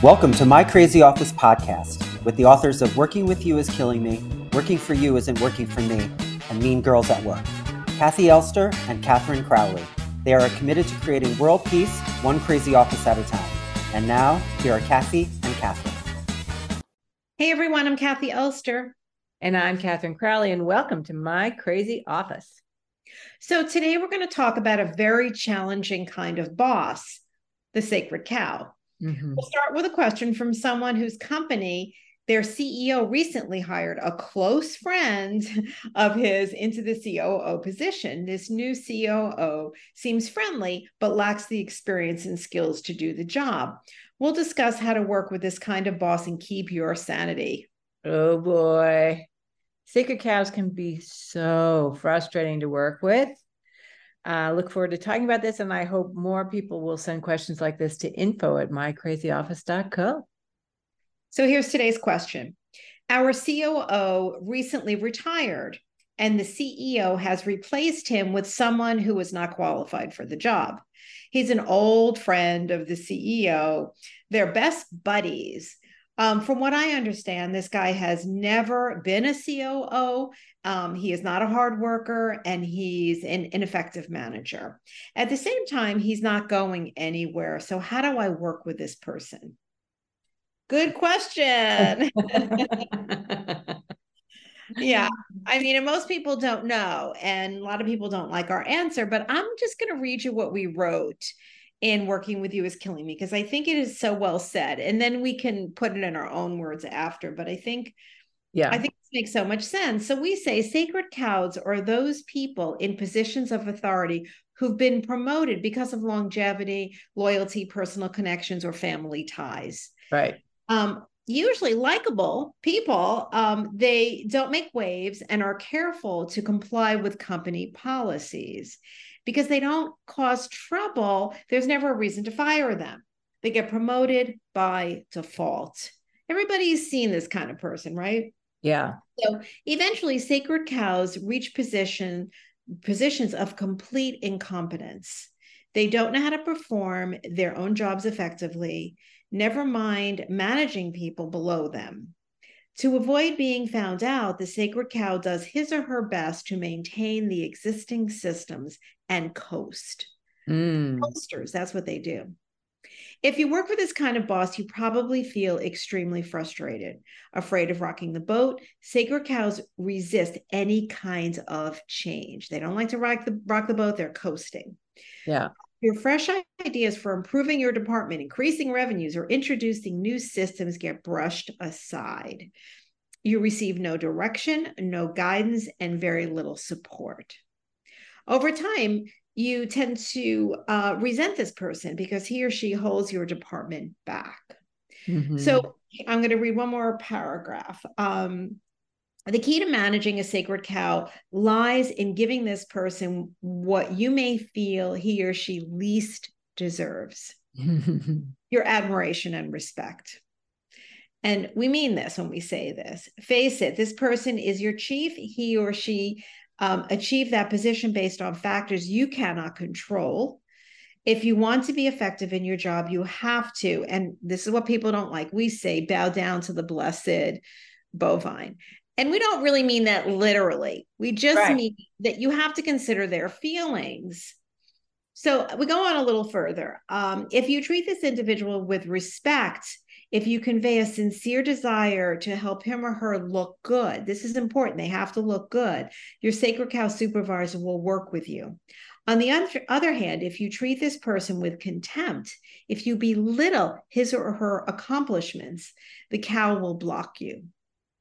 Welcome to My Crazy Office podcast with the authors of Working with You is Killing Me, Working for You Isn't Working for Me, and Mean Girls at Work. Kathi Elster and Katherine Crowley. They are committed to creating world peace, one crazy office at a time. And now, here are Kathi and Katherine. Hey everyone, I'm Kathi Elster. And I'm Katherine Crowley, and welcome to My Crazy Office. So, today we're going to talk about a very challenging kind of boss, the sacred cow. Mm-hmm. We'll start with a question from someone whose company their CEO recently hired a close friend of his into the COO position. This new COO seems friendly, but lacks the experience and skills to do the job. We'll discuss how to work with this kind of boss and keep your sanity. Oh boy. Sacred cows can be so frustrating to work with. Uh, look forward to talking about this, and I hope more people will send questions like this to info at mycrazyoffice.co. So here's today's question Our COO recently retired, and the CEO has replaced him with someone who was not qualified for the job. He's an old friend of the CEO. They're best buddies. Um, from what I understand, this guy has never been a COO. Um, he is not a hard worker and he's an ineffective manager. At the same time, he's not going anywhere. So, how do I work with this person? Good question. yeah. I mean, and most people don't know, and a lot of people don't like our answer, but I'm just going to read you what we wrote in working with you is killing me because I think it is so well said. And then we can put it in our own words after. But I think, yeah, I think this makes so much sense. So we say sacred cows are those people in positions of authority who've been promoted because of longevity, loyalty, personal connections, or family ties. Right. Um, usually likable people um, they don't make waves and are careful to comply with company policies because they don't cause trouble, there's never a reason to fire them. They get promoted by default. Everybody's seen this kind of person, right? Yeah. So eventually sacred cows reach position positions of complete incompetence. They don't know how to perform their own jobs effectively, never mind managing people below them. To avoid being found out, the sacred cow does his or her best to maintain the existing systems and coast. Mm. Coasters, that's what they do. If you work for this kind of boss, you probably feel extremely frustrated, afraid of rocking the boat. Sacred cows resist any kind of change. They don't like to rock the rock the boat, they're coasting. Yeah. Your fresh ideas for improving your department, increasing revenues, or introducing new systems get brushed aside. You receive no direction, no guidance, and very little support. Over time, you tend to uh, resent this person because he or she holds your department back. Mm-hmm. So I'm going to read one more paragraph. Um, the key to managing a sacred cow lies in giving this person what you may feel he or she least deserves your admiration and respect. And we mean this when we say this. Face it, this person is your chief. He or she um, achieve that position based on factors you cannot control. If you want to be effective in your job, you have to, and this is what people don't like. We say, bow down to the blessed bovine. And we don't really mean that literally. We just right. mean that you have to consider their feelings. So we go on a little further. Um, if you treat this individual with respect, if you convey a sincere desire to help him or her look good, this is important. They have to look good. Your sacred cow supervisor will work with you. On the other hand, if you treat this person with contempt, if you belittle his or her accomplishments, the cow will block you.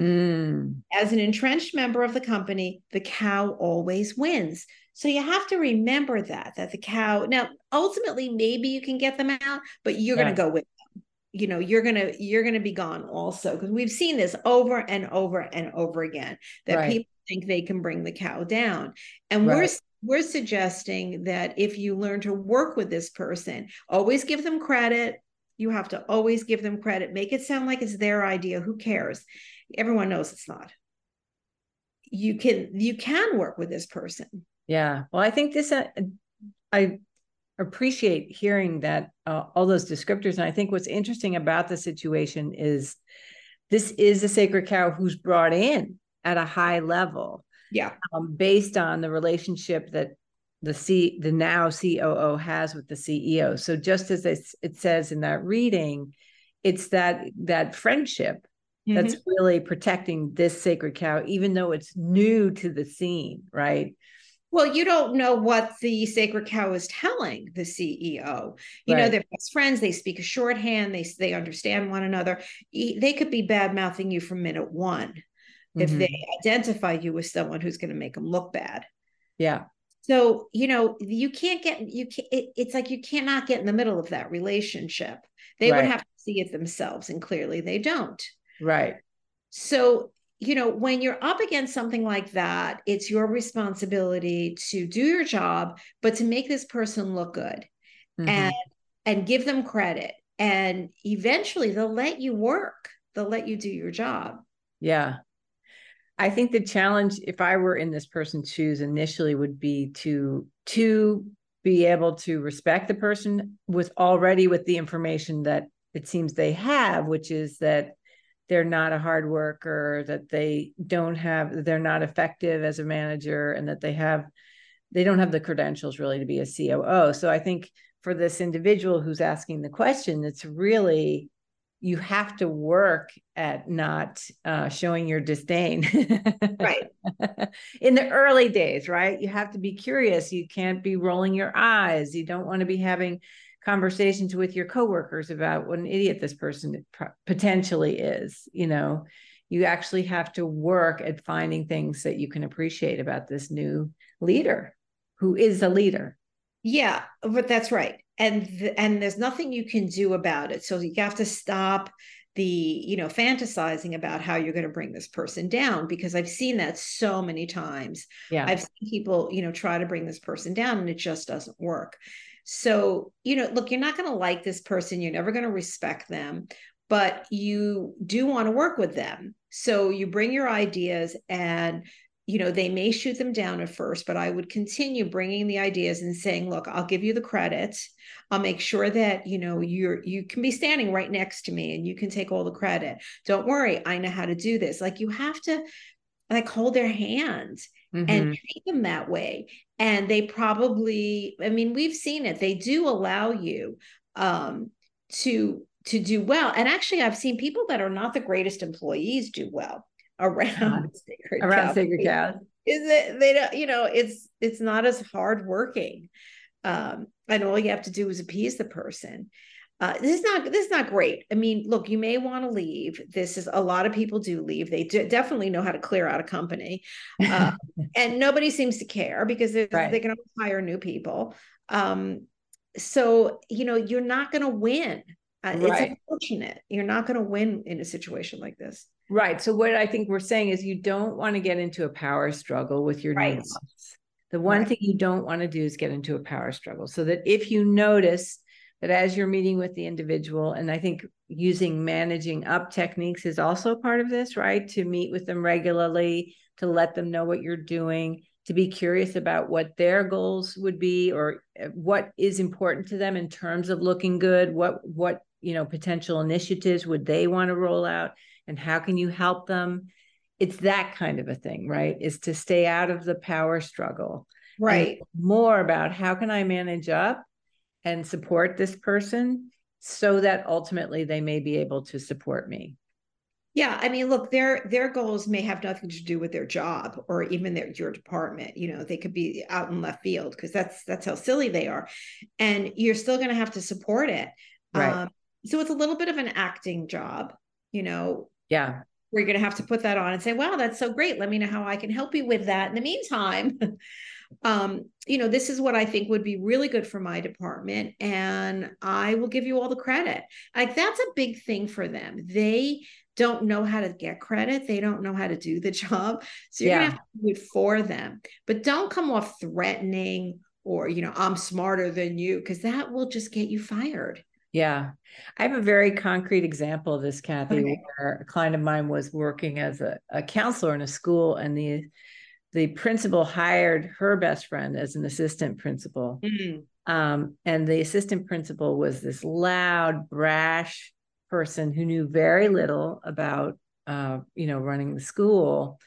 Mm. As an entrenched member of the company, the cow always wins. So you have to remember that that the cow now ultimately maybe you can get them out, but you're yeah. going to go with them. You know, you're going to you're going to be gone also because we've seen this over and over and over again that right. people think they can bring the cow down. And right. we're we're suggesting that if you learn to work with this person, always give them credit. You have to always give them credit. Make it sound like it's their idea. Who cares? everyone knows it's not you can you can work with this person yeah well i think this uh, i appreciate hearing that uh, all those descriptors. And I think what's interesting about the situation is this is a sacred cow who's brought in at a high level. Yeah. Um, based on the relationship that the C the now COO has with the CEO. So just as it, it says in that reading, it's that that friendship mm-hmm. that's really protecting this sacred cow, even though it's new to the scene, right? Well, you don't know what the sacred cow is telling the CEO. You right. know, they're best friends. They speak a shorthand. They they understand one another. They could be bad mouthing you from minute one mm-hmm. if they identify you as someone who's going to make them look bad. Yeah. So you know, you can't get you. Can, it, it's like you cannot get in the middle of that relationship. They right. would have to see it themselves, and clearly they don't. Right. So you know, when you're up against something like that, it's your responsibility to do your job, but to make this person look good mm-hmm. and and give them credit. And eventually they'll let you work. They'll let you do your job. Yeah. I think the challenge, if I were in this person's shoes initially, would be to to be able to respect the person with already with the information that it seems they have, which is that they're not a hard worker, that they don't have, they're not effective as a manager, and that they have, they don't have the credentials really to be a COO. So I think for this individual who's asking the question, it's really you have to work at not uh, showing your disdain. Right. In the early days right? You have to be curious. You can't be rolling your eyes. You don't want to be having conversations with your coworkers about what an idiot this person potentially is you know? You actually have to work at finding things that you can appreciate about this new leader who is a leader. Yeah but that's right and th- and there's nothing you can do about it. So you have to stop the you know fantasizing about how you're going to bring this person down because i've seen that so many times. Yeah. I've seen people you know try to bring this person down and it just doesn't work. So, you know, look, you're not going to like this person, you're never going to respect them, but you do want to work with them. So you bring your ideas and you know they may shoot them down at first but i would continue bringing the ideas and saying look i'll give you the credit i'll make sure that you know you're you can be standing right next to me and you can take all the credit. Don't worry i know how to do this. Like you have to like hold their hand mm-hmm. and treat them that way. And they probably i mean we've seen it. They do allow you um to to do well. And actually i've seen people that are not the greatest employees do well around sacred around cow. sacred cows is it they don't you know it's it's not as hard working um and all you have to do is appease the person uh, this is not this is not great. I mean, look, you may want to leave. This is a lot of people do leave. They do, definitely know how to clear out a company, uh, and nobody seems to care because right. they can hire new people. Um, so you know, you're not going to win. Uh, right. It's unfortunate. You're not going to win in a situation like this. Right. So what I think we're saying is you don't want to get into a power struggle with your right. The one right. thing you don't want to do is get into a power struggle. So that if you notice that as you're meeting with the individual, and I think using managing up techniques is also part of this, right? To meet with them regularly, to let them know what you're doing, to be curious about what their goals would be or uh, what is important to them in terms of looking good, what what you know potential initiatives would they want to roll out and how can you help them? It's that kind of a thing, right? Is to stay out of the power struggle. Right. more about how can I manage up and support this person so that ultimately they may be able to support me yeah i mean look their their goals may have nothing to do with their job or even their your department you know they could be out in left field because that's that's how silly they are and you're still going to have to support it right. Um, so it's a little bit of an acting job you know yeah we're going to have to put that on and say wow that's so great let me know how i can help you with that in the meantime um, you know, this is what I think would be really good for my department. And I will give you all the credit. Like that's a big thing for them. They don't know how to get credit. They don't know how to do the job. So you're yeah. gonna have to do it for them. But don't come off threatening or, you know, I'm smarter than you, because that will just get you fired. Yeah. I have a very concrete example of this, Kathi, okay. where a client of mine was working as a, a counselor in a school and the the principal hired her best friend as an assistant principal. Mm-hmm. Um, and the assistant principal was this loud, brash person who knew very little about, uh, you know, running the school.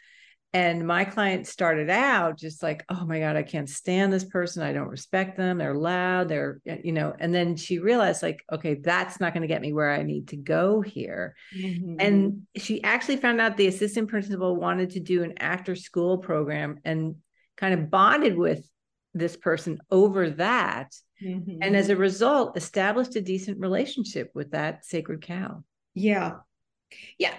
And my client started out just like, oh my God, I can't stand this person. I don't respect them. They're loud. They're, you know, and then she realized, like, okay, that's not going to get me where I need to go here. Mm-hmm. And she actually found out the assistant principal wanted to do an after school program and kind of bonded with this person over that. Mm-hmm. And as a result, established a decent relationship with that sacred cow. Yeah. Yeah.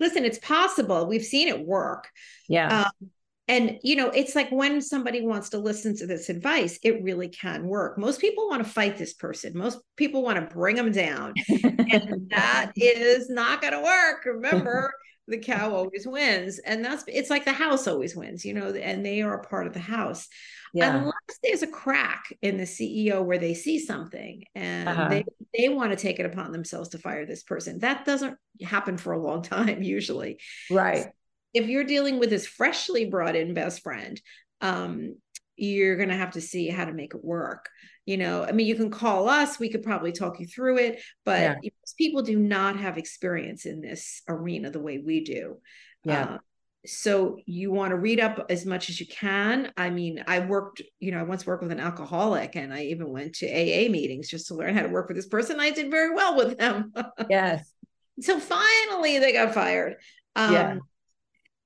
Listen, it's possible. We've seen it work. Yeah. Um, and you know, it's like when somebody wants to listen to this advice, it really can work. Most people want to fight this person. Most people want to bring them down, and that is not going to work. Remember, the cow always wins, and that's it's like the house always wins. You know, and they are a part of the house yeah. unless there's a crack in the CEO where they see something and uh-huh. they, they want to take it upon themselves to fire this person. That doesn't happen for a long time usually. Right. So if you're dealing with this freshly brought in best friend, um, you're going to have to see how to make it work. You know, I mean, you can call us, we could probably talk you through it, but yeah. people do not have experience in this arena the way we do. Yeah. Uh, so you want to read up as much as you can i mean i worked you know i once worked with an alcoholic and i even went to aa meetings just to learn how to work with this person i did very well with them yes so finally they got fired um, yeah.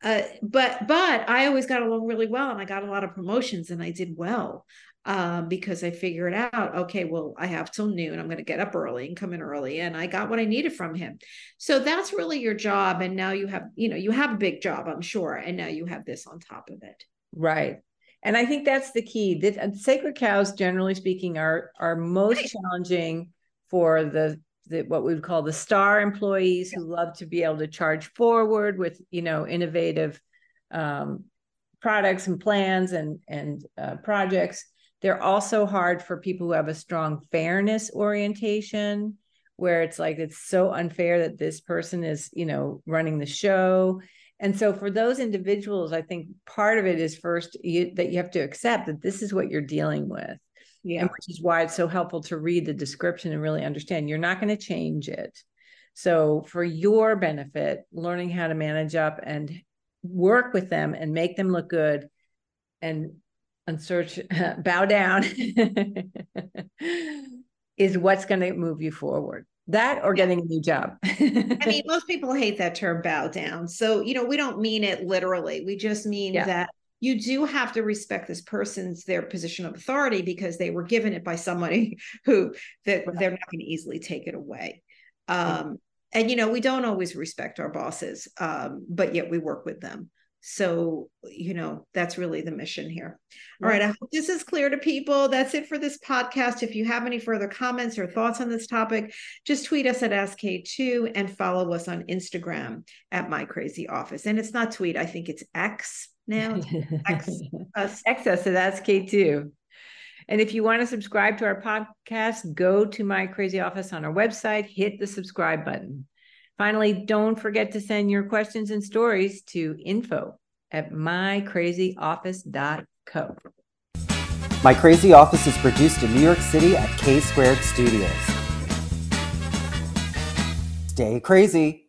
Uh, but but I always got along really well, and I got a lot of promotions, and I did well um, because I figured out, okay, well, I have till noon. I'm going to get up early and come in early. And I got what I needed from him. So that's really your job. And now you have, you know, you have a big job, I'm sure. And now you have this on top of it. Right. And I think that's the key. That uh, sacred cows, generally speaking, are are most right. challenging for the the what we would call the star employees who love to be able to charge forward with you know innovative um, products and plans and and uh, projects they're also hard for people who have a strong fairness orientation, where it's like it's so unfair that this person is, you know, running the show. And so for those individuals, I think part of it is first you, that you have to accept that this is what you're dealing with. Yeah. And which is why it's so helpful to read the description and really understand you're not going to change it. So, for your benefit, learning how to manage up and work with them and make them look good and and search bow down is what's going to move you forward that or getting a new job i mean most people hate that term bow down so you know we don't mean it literally we just mean yeah. that you do have to respect this person's their position of authority because they were given it by somebody who that right. they're not going to easily take it away um, and you know we don't always respect our bosses um, but yet we work with them so, you know, that's really the mission here. All right. I hope this is clear to people. That's it for this podcast. If you have any further comments or thoughts on this topic, just tweet us at SK2 and follow us on Instagram at My Crazy Office. And it's not tweet, I think it's X now. X us. X us at SK2. And if you want to subscribe to our podcast, go to My Crazy Office on our website, hit the subscribe button. Finally, don't forget to send your questions and stories to info at mycrazyoffice.co. My Crazy Office is produced in New York City at K Squared Studios. Stay crazy.